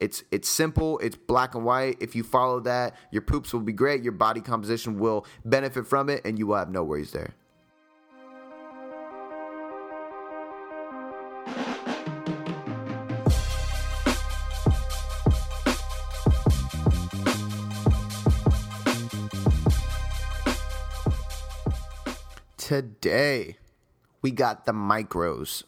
It's it's simple, it's black and white. If you follow that, your poops will be great, your body composition will benefit from it, and you will have no worries there. Today, we got the micros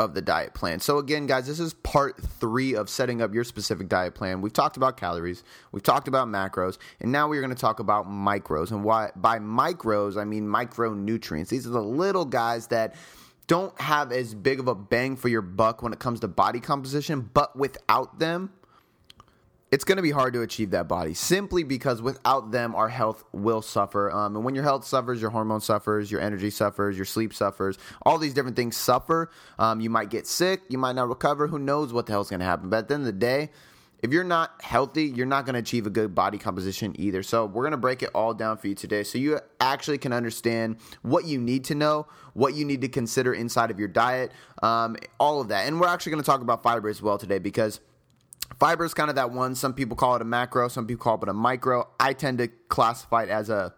of the diet plan. So again, guys, this is part three of setting up your specific diet plan. We've talked about calories, we've talked about macros, and now we're going to talk about micros. And why by micros, I mean micronutrients. These are the little guys that don't have as big of a bang for your buck when it comes to body composition, but without them, it's going to be hard to achieve that body simply because without them, our health will suffer. Um, and when your health suffers, your hormone suffers, your energy suffers, your sleep suffers, all these different things suffer. Um, you might get sick, you might not recover. Who knows what the hell's going to happen? But at the end of the day, if you're not healthy, you're not going to achieve a good body composition either. So, we're going to break it all down for you today so you actually can understand what you need to know, what you need to consider inside of your diet, um, all of that. And we're actually going to talk about fiber as well today because Fiber is kind of that one. Some people call it a macro, some people call it a micro. I tend to classify it as a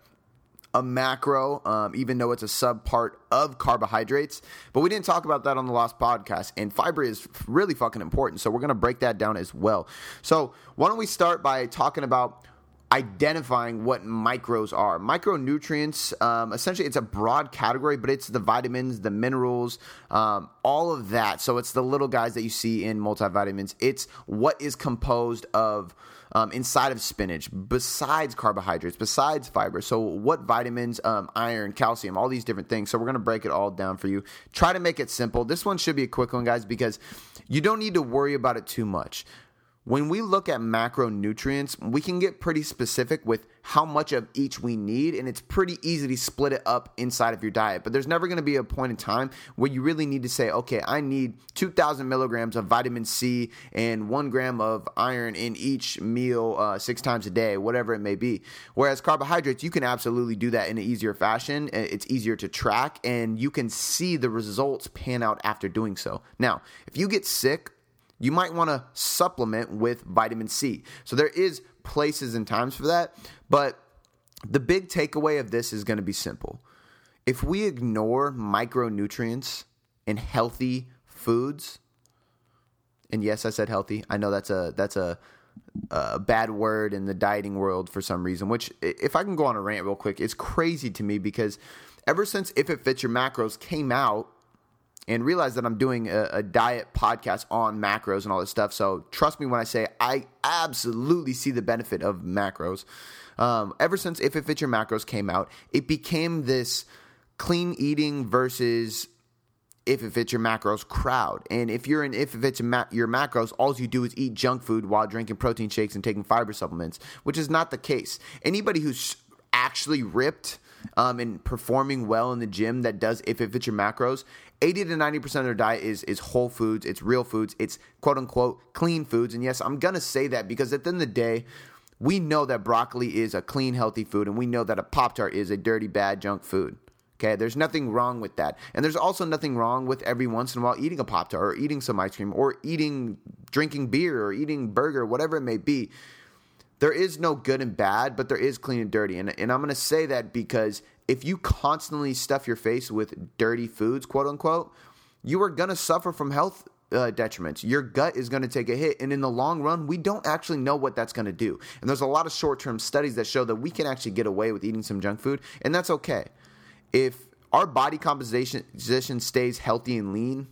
a macro, um, even though it's a sub part of carbohydrates. But we didn't talk about that on the last podcast. And fiber is really fucking important. So we're to break that down as well. So why don't we start by talking about identifying what micros are. Micronutrients, um, essentially, it's a broad category, but it's the vitamins, the minerals, um, all of that. So it's the little guys that you see in multivitamins. It's what is composed of. Um, inside of spinach, besides carbohydrates, besides fiber. So, what vitamins, um, iron, calcium, all these different things. So, we're going to break it all down for you. Try to make it simple. This one should be a quick one, guys, because you don't need to worry about it too much when we look at macronutrients, we can get pretty specific with how much of each we need, and it's pretty easy to split it up inside of your diet. But there's never to be a point in time where you really need to say, okay, I need 2,000 milligrams of vitamin C and one gram of iron in each meal uh, six times a day, whatever it may be. Whereas carbohydrates, you can absolutely do that in an easier fashion. It's easier to track, and you can see the results pan out after doing so. Now, if you get sick, you might want to supplement with vitamin C. So there is places and times for that, but the big takeaway of this is going to be simple. If we ignore micronutrients in healthy foods, and yes, I said healthy. I know that's a that's a a bad word in the dieting world for some reason, which if I can go on a rant real quick, it's crazy to me because ever since If It Fits Your Macros came out, and realize that I'm doing a, a, diet podcast on macros and all this stuff. So trust me when I say I absolutely see the benefit of macros. Um, ever since If It Fits Your Macros came out, it became this clean eating versus if it fits your macros crowd. And if you're in if it fits your macros, all you do is eat junk food while drinking protein shakes and taking fiber supplements, which is not the case. Anybody who's actually ripped um, and performing well in the gym that does if it fits your macros 80 to 90% of their diet is is whole foods, it's real foods, it's quote unquote clean foods. And yes, I'm going to say that because at the end of the day, we know that broccoli is a clean, healthy food, and we know that a Pop Tart is a dirty, bad junk food. Okay, there's nothing wrong with that. And there's also nothing wrong with every once in a while eating a Pop Tart or eating some ice cream or eating, drinking beer or eating burger, whatever it may be. There is no good and bad, but there is clean and dirty. And, and I'm going to say that because if you constantly stuff your face with dirty foods, quote unquote, you are going to suffer from health uh, detriments. Your gut is going to take a hit. And in the long run, we don't actually know what that's going to do. And there's a lot of short term studies that show that we can actually get away with eating some junk food, and that's okay. If our body composition stays healthy and lean,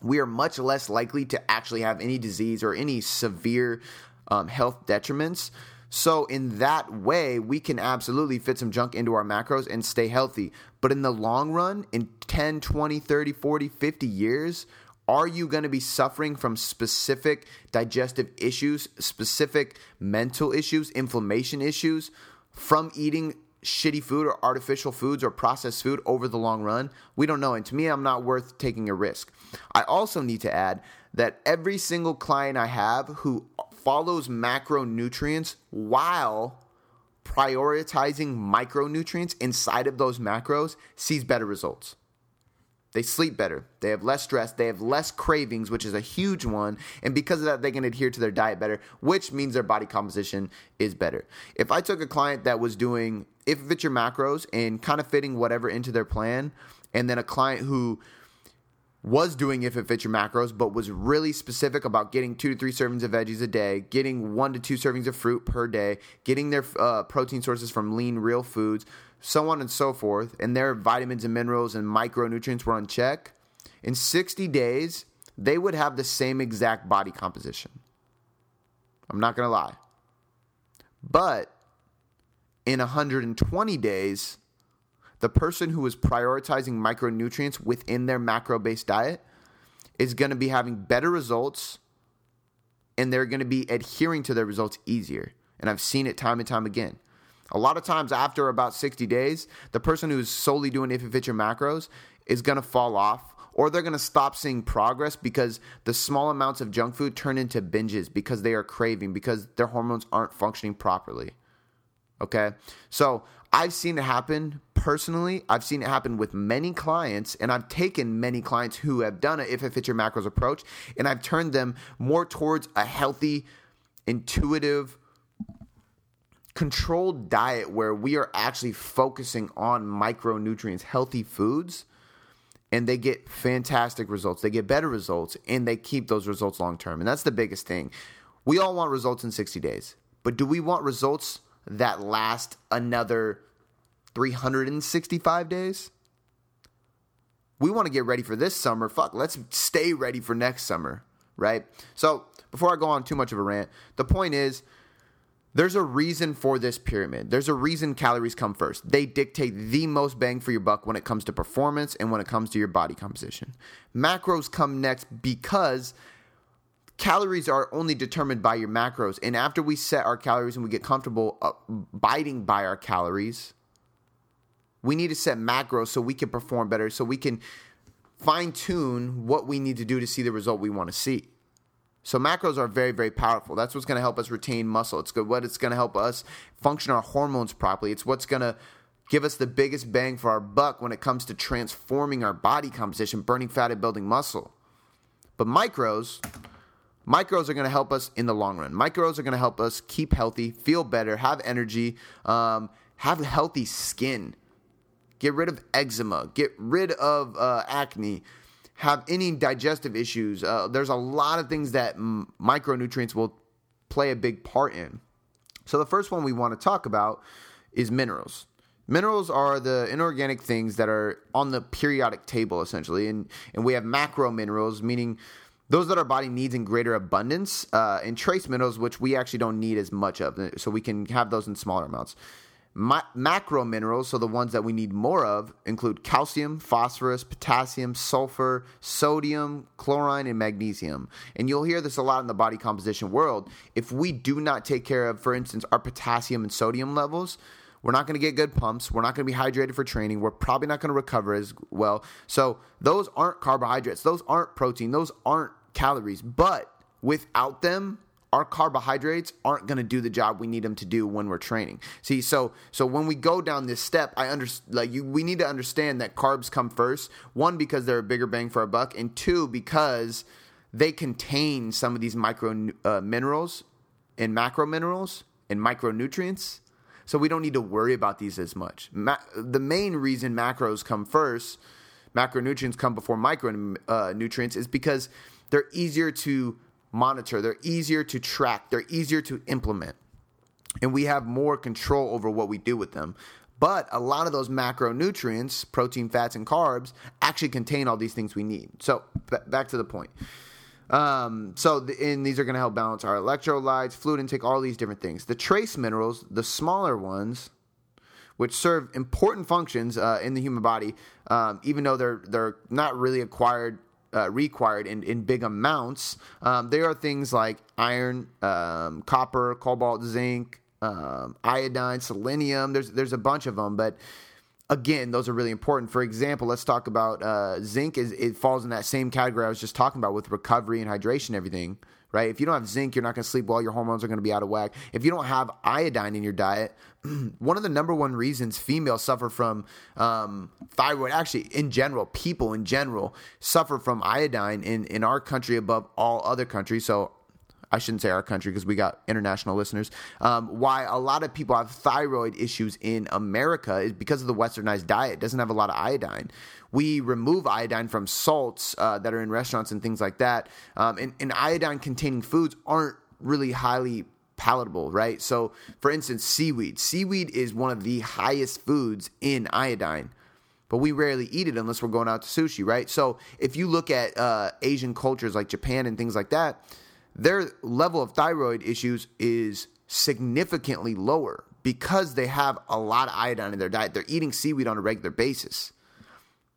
we are much less likely to actually have any disease or any severe um, health detriments. So, in that way, we can absolutely fit some junk into our macros and stay healthy. But in the long run, in 10, 20, 30, 40, 50 years, are you going to be suffering from specific digestive issues, specific mental issues, inflammation issues from eating shitty food or artificial foods or processed food over the long run? We don't know. And to me, I'm not worth taking a risk. I also need to add that every single client I have who follows macronutrients while prioritizing micronutrients inside of those macros sees better results. They sleep better. They have less stress. They have less cravings, which is a huge one. And because of that, they can adhere to their diet better, which means their body composition is better. If I took a client that was doing if it's your macros and kind of fitting whatever into their plan, and then a client who was doing if it fits your macros, but was really specific about getting two to three servings of veggies a day, getting one to two servings of fruit per day, getting their uh, protein sources from lean, real foods, so on and so forth, and their vitamins and minerals and micronutrients were on check, in 60 days, they would have the same exact body composition. I'm not going to lie. But in 120 days, the person who is prioritizing micronutrients within their macro based diet is going to be having better results and they're going to be adhering to their results easier. And I've seen it time and time again. A lot of times after about 60 days, the person who's solely doing if it fits your macros is going to fall off or they're going to stop seeing progress because the small amounts of junk food turn into binges because they are craving because their hormones aren't functioning properly. Okay? So, I've seen it happen personally. I've seen it happen with many clients, and I've taken many clients who have done it if it fits your macros approach, and I've turned them more towards a healthy, intuitive, controlled diet where we are actually focusing on micronutrients, healthy foods, and they get fantastic results. They get better results and they keep those results long term. And that's the biggest thing. We all want results in 60 days, but do we want results that last another 365 days? We want to get ready for this summer. Fuck, let's stay ready for next summer, right? So, before I go on too much of a rant, the point is there's a reason for this pyramid. There's a reason calories come first. They dictate the most bang for your buck when it comes to performance and when it comes to your body composition. Macros come next because calories are only determined by your macros. And after we set our calories and we get comfortable uh, abiding by our calories, we need to set macros so we can perform better, so we can fine tune what we need to do to see the result we want to see. So macros are very, very powerful. That's what's going to help us retain muscle. It's good. What it's going to help us function our hormones properly. It's what's going to give us the biggest bang for our buck when it comes to transforming our body composition, burning fat and building muscle. But micros, micros are going to help us in the long run. Micros are going to help us keep healthy, feel better, have energy, um, have healthy skin, get rid of eczema, get rid of uh, acne have any digestive issues. Uh, there's a lot of things that m- micronutrients will play a big part in. So, the first one we want to talk about is minerals. Minerals are the inorganic things that are on the periodic table, essentially. And, and we have macro minerals, meaning those that our body needs in greater abundance, uh, and trace minerals, which we actually don't need as much of. So, we can have those in smaller amounts. Ma- macro minerals, so the ones that we need more of, include calcium, phosphorus, potassium, sulfur, sodium, chlorine, and magnesium. And you'll hear this a lot in the body composition world. If we do not take care of, for instance, our potassium and sodium levels, we're not going to get good pumps. We're not going to be hydrated for training. We're probably not going to recover as well. So, those aren't carbohydrates. Those aren't protein. Those aren't calories. But without them, our carbohydrates aren't going to do the job we need them to do when we're training. See, so so when we go down this step, I understand like you we need to understand that carbs come first. One because they're a bigger bang for our buck, and two because they contain some of these micro uh, minerals and macro minerals and micronutrients. So we don't need to worry about these as much. Ma- the main reason macros come first, macronutrients come before micronutrients, uh, is because they're easier to monitor, they're easier to track, they're easier to implement. And we have more control over what we do with them. But a lot of those macronutrients, protein, fats, and carbs, actually contain all these things we need. So, b- back to the point. Um, so, the, and these are going to help balance our electrolytes, fluid intake, all these different things. The trace minerals, the smaller ones, which serve important functions uh, in the human body, um, even though they're they're not really acquired uh, required in, in big amounts. Um, there are things like iron, um, copper, cobalt, zinc, um, iodine, selenium. There's there's a bunch of them, but again, those are really important. For example, let's talk about uh, zinc. Is it falls in that same category I was just talking about with recovery and hydration, everything, right? If you don't have zinc, you're not going to sleep well. Your hormones are going to be out of whack. If you don't have iodine in your diet, one of the number one reasons females suffer from um, thyroid, actually, in general, people in general suffer from iodine in, in our country above all other countries. So I shouldn't say our country because we got international listeners. Um, why a lot of people have thyroid issues in America is because of the westernized diet. It doesn't have a lot of iodine we remove iodine from salts uh, that are in restaurants and things like that. Um, and, and iodine containing foods aren't really highly palatable, right? So, for instance, seaweed. Seaweed is one of the highest foods in iodine, but we rarely eat it unless we're going out to sushi, right? So, if you look at uh, Asian cultures like Japan and things like that, their level of thyroid issues is significantly lower because they have a lot of iodine in their diet. They're eating seaweed on a regular basis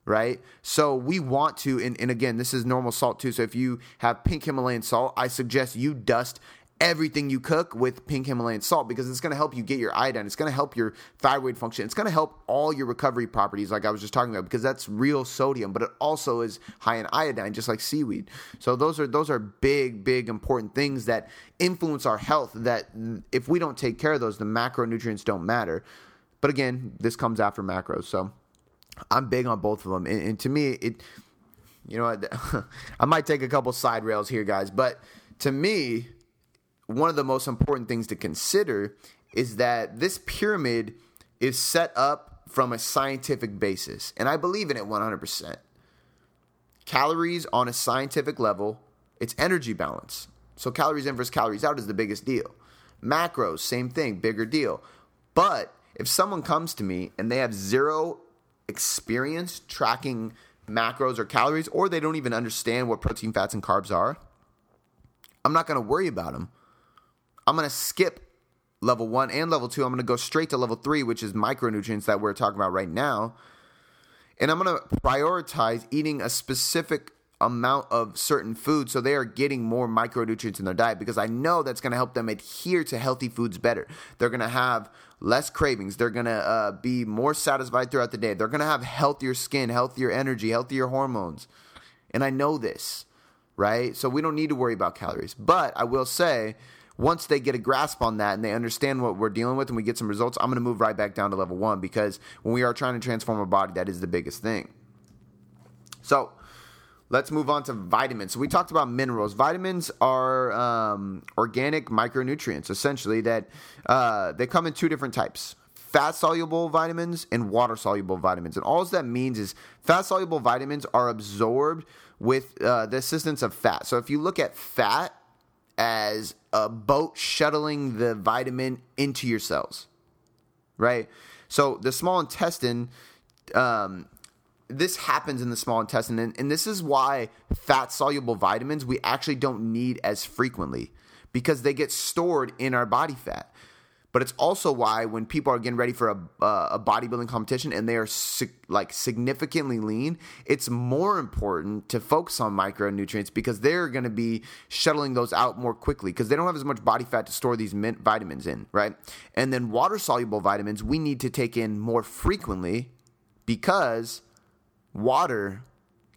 right? So we want to, and, and again, this is normal salt too. So if you have pink Himalayan salt, I suggest you dust everything you cook with pink Himalayan salt because it's going to help you get your iodine. It's going to help your thyroid function. It's going to help all your recovery properties, like I was just talking about, because that's real sodium, but it also is high in iodine, just like seaweed. So those are those are big, big, important things that influence our health. That if we don't take care of those, the macronutrients don't matter. But again, this comes after macros. So I'm big on both of them, and, and to me, it you know I might take a couple side rails here, guys, but to me, one of the most important things to consider is that this pyramid is set up from a scientific basis, and I believe in it 100%. Calories on a scientific level, it's energy balance. So calories in versus calories out is the biggest deal. Macros, same thing, bigger deal. But if someone comes to me and they have zero experience tracking macros or calories, or they don't even understand what protein, fats, and carbs are, I'm not going to worry about them. I'm going to skip level one and level two. I'm going to go straight to level three, which is micronutrients that we're talking about right now. And I'm going to prioritize eating a specific amount of certain foods so they are getting more micronutrients in their diet because I know that's going to help them adhere to healthy foods better. They're going to have less cravings. They're going to uh, be more satisfied throughout the day. They're going to have healthier skin, healthier energy, healthier hormones. And I know this, right? So we don't need to worry about calories. But I will say, once they get a grasp on that and they understand what we're dealing with and we get some results, I'm going to move right back down to level one because when we are trying to transform a body, that is the biggest thing. So, Let's move on to vitamins. So we talked about minerals. Vitamins are um, organic micronutrients, essentially that uh, they come in two different types: fat soluble vitamins and water soluble vitamins. And all that means is fat soluble vitamins are absorbed with uh, the assistance of fat. So if you look at fat as a boat shuttling the vitamin into your cells, right? So the small intestine um, this happens in the small intestine, and, and this is why fat soluble vitamins we actually don't need as frequently because they get stored in our body fat. But it's also why when people are getting ready for a, uh, a bodybuilding competition and they are like significantly lean, it's more important to focus on micronutrients because they're going to be shuttling those out more quickly because they don't have as much body fat to store these vitamins in, right? And then water soluble vitamins we need to take in more frequently because water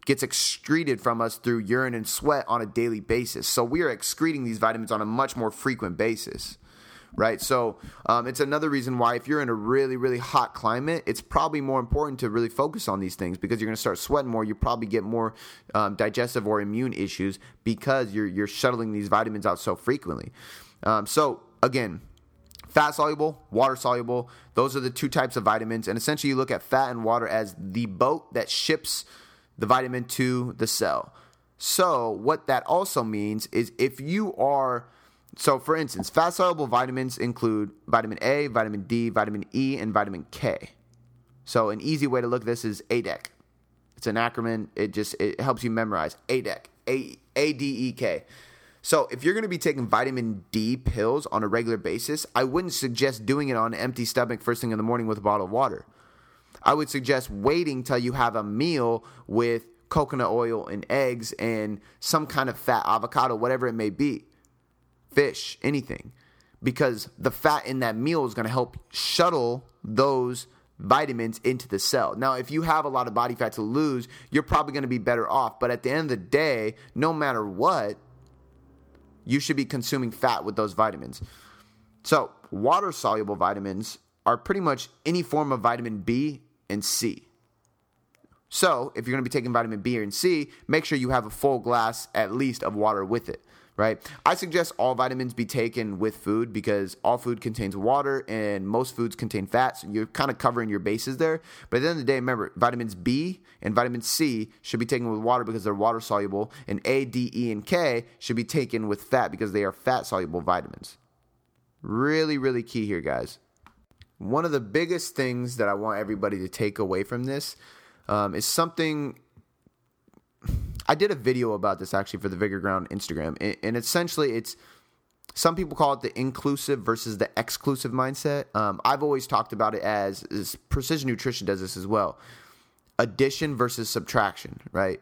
gets excreted from us through urine and sweat on a daily basis. So we are excreting these vitamins on a much more frequent basis. Right, so um, it's another reason why if you're in a really, really hot climate, it's probably more important to really focus on these things because you're going to start sweating more. You probably get more um, digestive or immune issues because you're you're shuttling these vitamins out so frequently. Um, so again, fat soluble, water soluble. Those are the two types of vitamins. And essentially, you look at fat and water as the boat that ships the vitamin to the cell. So, what that also means is if you are, so for instance, fat soluble vitamins include vitamin A, vitamin D, vitamin E, and vitamin K. So, an easy way to look at this is ADEK. It's an acronym. It just it helps you memorize ADEK. A A D E K. So, if you're going to be taking vitamin D pills on a regular basis, I wouldn't suggest doing it on an empty stomach first thing in the morning with a bottle of water. I would suggest waiting till you have a meal with coconut oil and eggs and some kind of fat, avocado, whatever it may be, fish, anything, because the fat in that meal is going to help shuttle those vitamins into the cell. Now, if you have a lot of body fat to lose, you're probably going to be better off. But at the end of the day, no matter what, you should be consuming fat with those vitamins. So, water soluble vitamins are pretty much any form of vitamin B and C. So, if you're going to be taking vitamin B and C, make sure you have a full glass at least of water with it, right? I suggest all vitamins be taken with food because all food contains water and most foods contain fat. So you're kind of covering your bases there. But at the end of the day, remember, vitamins B and vitamin C should be taken with water because they're water soluble, and A, D, E, and K should be taken with fat because they are fat soluble vitamins. Really, really key here, guys. One of the biggest things that I want everybody to take away from this um, is something. I did a video about this actually for the Vigor Ground Instagram, and, essentially it's some people call it the inclusive versus the exclusive mindset. Um, I've always talked about it as, as precision nutrition does this as well. Addition versus subtraction, right?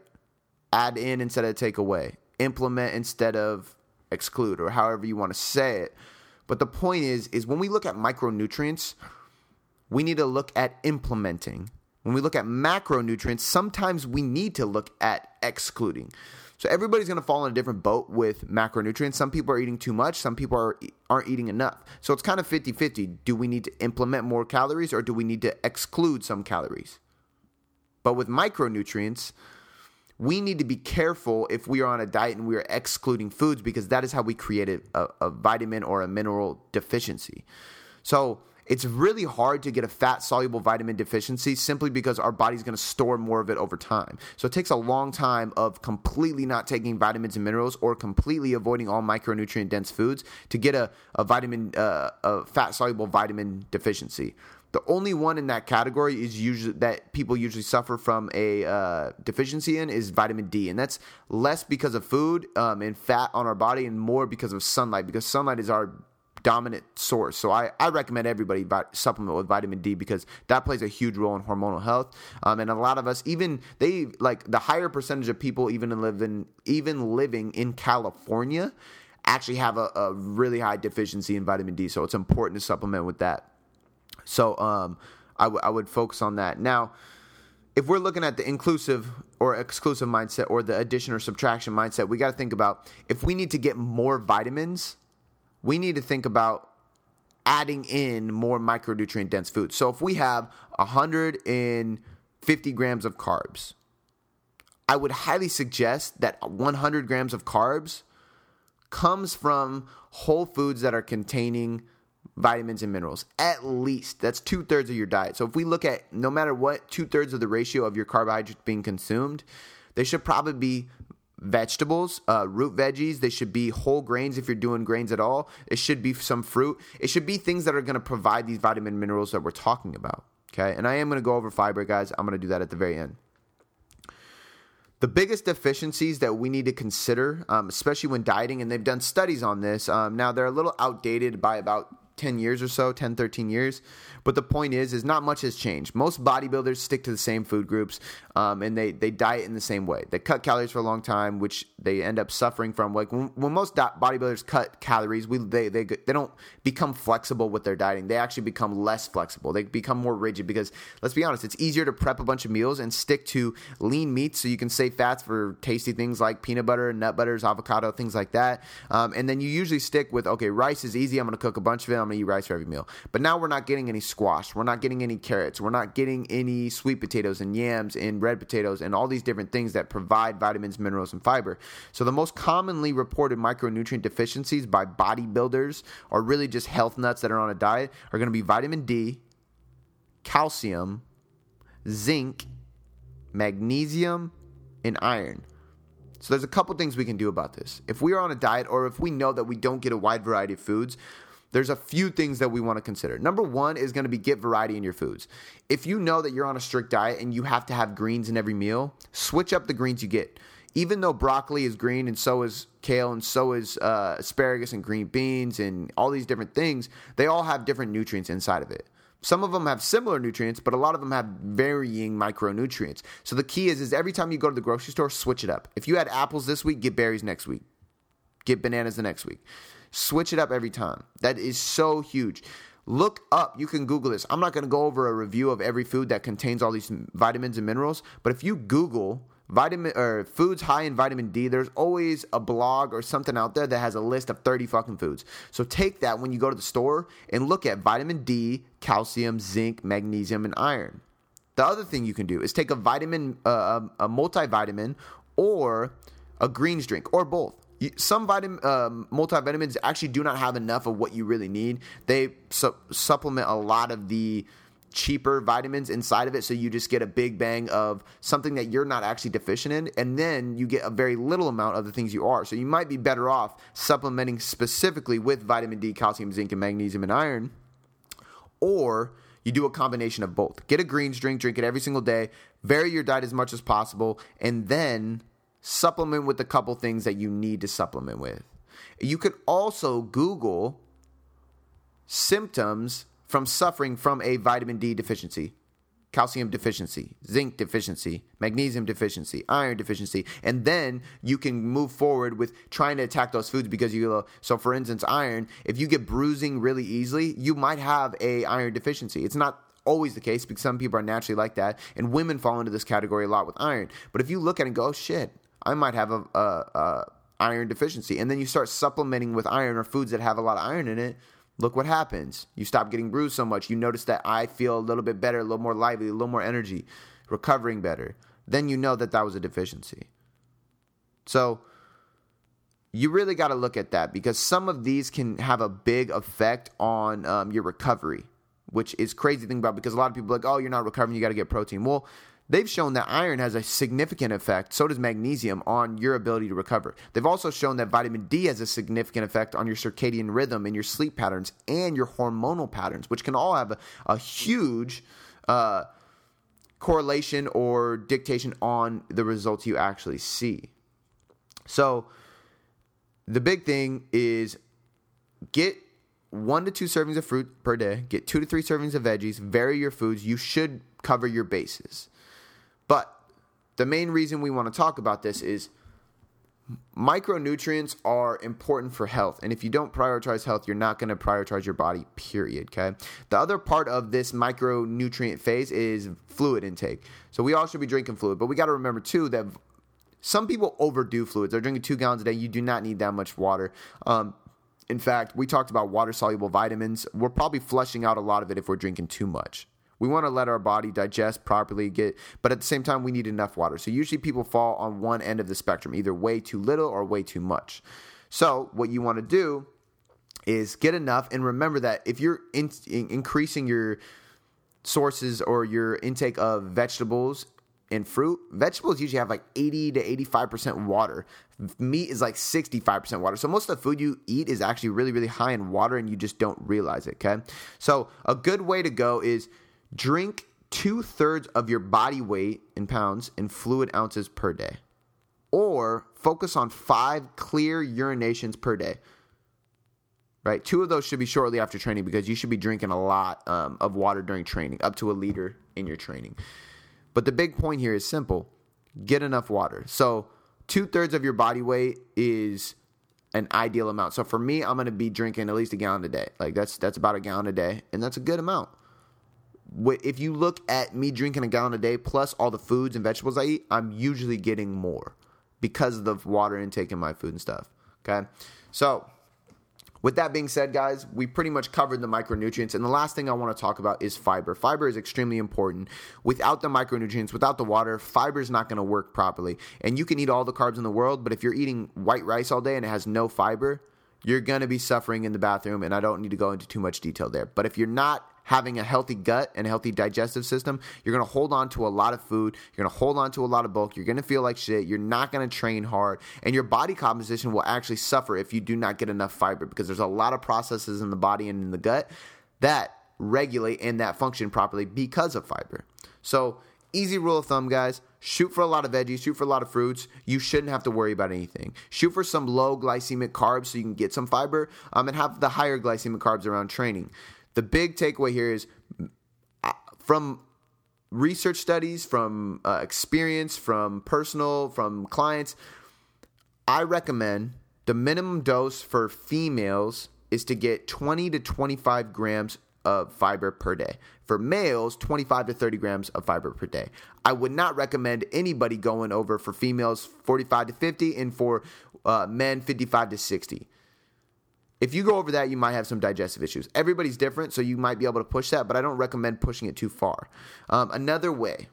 Add in instead of take away. Implement instead of exclude, or however you want to say it. But the point is, is when we look at micronutrients, we need to look at implementing. When we look at macronutrients, sometimes we need to look at excluding. So everybody's going to fall in a different boat with macronutrients. Some people are eating too much, some people are aren't eating enough. So it's kind of 50-50. Do we need to implement more calories or do we need to exclude some calories? But with micronutrients, we need to be careful if we are on a diet and we are excluding foods because that is how we create a, a vitamin or a mineral deficiency. So it's really hard to get a fat soluble vitamin deficiency simply because our body's going to store more of it over time. So it takes a long time of completely not taking vitamins and minerals or completely avoiding all micronutrient dense foods to get a, a vitamin, uh, a fat soluble vitamin deficiency. The only one in that category is usually that people usually suffer from a uh, deficiency in is vitamin D, and that's less because of food um, and fat on our body, and more because of sunlight. Because sunlight is our dominant source. So I, I recommend everybody supplement with vitamin D because that plays a huge role in hormonal health. Um, and a lot of us, even they like the higher percentage of people even living even living in California, actually have a, a really high deficiency in vitamin D. So it's important to supplement with that. So um, I, w- I would focus on that. Now, if we're looking at the inclusive or exclusive mindset or the addition or subtraction mindset, we got to think about if we need to get more vitamins, we need to think about adding in more micronutrient dense foods. So if we have 150 grams of carbs, I would highly suggest that 100 grams of carbs comes from whole foods that are containing vitamins and minerals. At least that's two thirds of your diet. So if we look at no matter what, two thirds of the ratio of your carbohydrates being consumed, they should probably be vegetables, uh, root veggies. They should be whole grains if you're doing grains at all. It should be some fruit. It should be things that are going to provide these vitamin minerals that we're talking about. Okay. And I am going to go over fiber, guys. I'm going to do that at the very end. The biggest deficiencies that we need to consider, um, especially when dieting, and they've done studies on this. Um, now, they're a little outdated by about 10 years or so 10 13 years. But the point is is not much has changed. Most bodybuilders stick to the same food groups um, and they, they diet in the same way. They cut calories for a long time which they end up suffering from. Like when, when most bodybuilders cut calories we they, they they don't become flexible with their dieting. They actually become less flexible. They become more rigid because let's be honest it's easier to prep a bunch of meals and stick to lean meats so you can save fats for tasty things like peanut butter nut butters avocado things like that. Um, and then you usually stick with okay rice is easy. I'm going to cook a bunch of it. I'm to eat rice for every meal. But now we're not getting any squash. We're not getting any carrots. We're not getting any sweet potatoes and yams and red potatoes and all these different things that provide vitamins, minerals, and fiber. So the most commonly reported micronutrient deficiencies by bodybuilders or really just health nuts that are on a diet are going to be vitamin D, calcium, zinc, magnesium, and iron. So there's a couple things we can do about this. If we are on a diet or if we know that we don't get a wide variety of foods, there's a few things that we want to consider. Number one is going to be get variety in your foods. If you know that you're on a strict diet and you have to have greens in every meal, switch up the greens you get. Even though broccoli is green and so is kale and so is uh, asparagus and green beans and all these different things, they all have different nutrients inside of it. Some of them have similar nutrients, but a lot of them have varying micronutrients. So the key is, is every time you go to the grocery store, switch it up. If you had apples this week, get berries next week. Get bananas the next week. Switch it up every time. That is so huge. Look up, you can Google this. I'm not going to go over a review of every food that contains all these vitamins and minerals, but if you Google vitamin or foods high in vitamin D, there's always a blog or something out there that has a list of 30 fucking foods. So take that when you go to the store and look at vitamin D, calcium, zinc, magnesium, and iron. The other thing you can do is take a vitamin, uh, a multivitamin, or a greens drink, or both. Some vitamin uh, multivitamins actually do not have enough of what you really need. They su- supplement a lot of the cheaper vitamins inside of it so you just get a big bang of something that you're not actually deficient in and then you get a very little amount of the things you are so you might be better off supplementing specifically with vitamin D calcium zinc and magnesium and iron or you do a combination of both get a greens drink drink it every single day vary your diet as much as possible and then supplement with a couple things that you need to supplement with you could also google symptoms from suffering from a vitamin D deficiency, calcium deficiency, zinc deficiency, magnesium deficiency, iron deficiency, and then you can move forward with trying to attack those foods because you so for instance iron, if you get bruising really easily, you might have a iron deficiency. It's not always the case because some people are naturally like that and women fall into this category a lot with iron. But if you look at it and go, oh, shit, I might have a, a, a iron deficiency and then you start supplementing with iron or foods that have a lot of iron in it, look what happens. You stop getting bruised so much. You notice that I feel a little bit better, a little more lively, a little more energy, recovering better. Then you know that that was a deficiency. So you really got to look at that because some of these can have a big effect on um, your recovery, which is crazy to think about because a lot of people are like, oh, you're not recovering, you got to get protein. Well, They've shown that iron has a significant effect, so does magnesium, on your ability to recover. They've also shown that vitamin D has a significant effect on your circadian rhythm and your sleep patterns and your hormonal patterns, which can all have a, a huge uh, correlation or dictation on the results you actually see. So, the big thing is get one to two servings of fruit per day, get two to three servings of veggies, vary your foods. You should cover your bases. But the main reason we want to talk about this is micronutrients are important for health. And if you don't prioritize health, you're not going to prioritize your body, period. Okay. The other part of this micronutrient phase is fluid intake. So we all should be drinking fluid, but we got to remember too that some people overdo fluids. They're drinking two gallons a day. You do not need that much water. Um, in fact, we talked about water soluble vitamins. We're probably flushing out a lot of it if we're drinking too much. We want to let our body digest properly, get, but at the same time, we need enough water. So usually people fall on one end of the spectrum, either way too little or way too much. So what you want to do is get enough, and remember that if you're in, in, increasing your sources or your intake of vegetables and fruit, vegetables usually have like 80 to 85% water. Meat is like 65% water. So most of the food you eat is actually really, really high in water and you just don't realize it. Okay. So a good way to go is Drink two thirds of your body weight in pounds in fluid ounces per day. Or focus on five clear urinations per day. Right? Two of those should be shortly after training because you should be drinking a lot um, of water during training, up to a liter in your training. But the big point here is simple get enough water. So, two thirds of your body weight is an ideal amount. So for me, I'm going to be drinking at least a gallon a day. Like that's that's about a gallon a day, and that's a good amount if you look at me drinking a gallon a day plus all the foods and vegetables I eat, I'm usually getting more because of the water intake in my food and stuff. Okay. So, with that being said, guys, we pretty much covered the micronutrients. And the last thing I want to talk about is fiber. Fiber is extremely important. Without the micronutrients, without the water, fiber is not going to work properly. And you can eat all the carbs in the world, but if you're eating white rice all day and it has no fiber, you're going to be suffering in the bathroom. And I don't need to go into too much detail there. But if you're not having a healthy gut and a healthy digestive system, you're going to hold on to a lot of food. You're going to hold on to a lot of bulk. You're going to feel like shit. You're not going to train hard. And your body composition will actually suffer if you do not get enough fiber because there's a lot of processes in the body and in the gut that regulate and that function properly because of fiber. So, easy rule of thumb, guys shoot for a lot of veggies, shoot for a lot of fruits. You shouldn't have to worry about anything. Shoot for some low glycemic carbs so you can get some fiber um, and have the higher glycemic carbs around training. The big takeaway here is uh, from research studies, from uh, experience, from personal, from clients, I recommend the minimum dose for females is to get 20 to 25 grams of fiber per day. For males, 25 to 30 grams of fiber per day. I would not recommend anybody going over for females 45 to 50 and for uh, men 55 to 60. If you go over that, you might have some digestive issues. Everybody's different, so you might be able to push that, but I don't recommend pushing it too far. Um, another way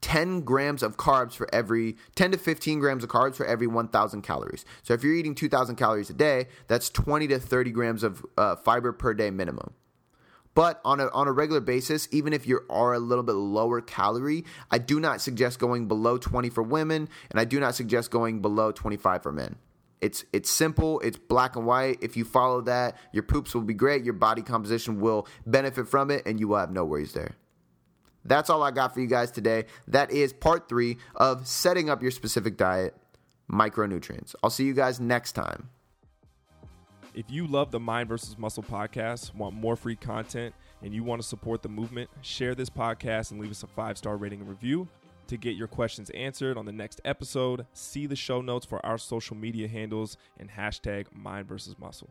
10 grams of carbs for every 10 to 15 grams of carbs for every 1000 calories. So if you're eating 2000 calories a day that's 20 to 30 grams of uh, fiber per day minimum. But on a, on a regular basis even if you are a little bit lower calorie i do not suggest going below 20 for women and i do not suggest going below 25 for men. It's it's simple it's black and white. If you follow that your poops will be great your body composition will benefit from it and you will have no worries there that's all I got for you guys today. That is part three of setting up your specific diet, micronutrients. I'll see you guys next time. If you love the Mind versus Muscle podcast, want more free content, and you want to support the movement, share this podcast and leave us a five star rating and review. To get your questions answered on the next episode, see the show notes for our social media handles and hashtag Mind versus Muscle.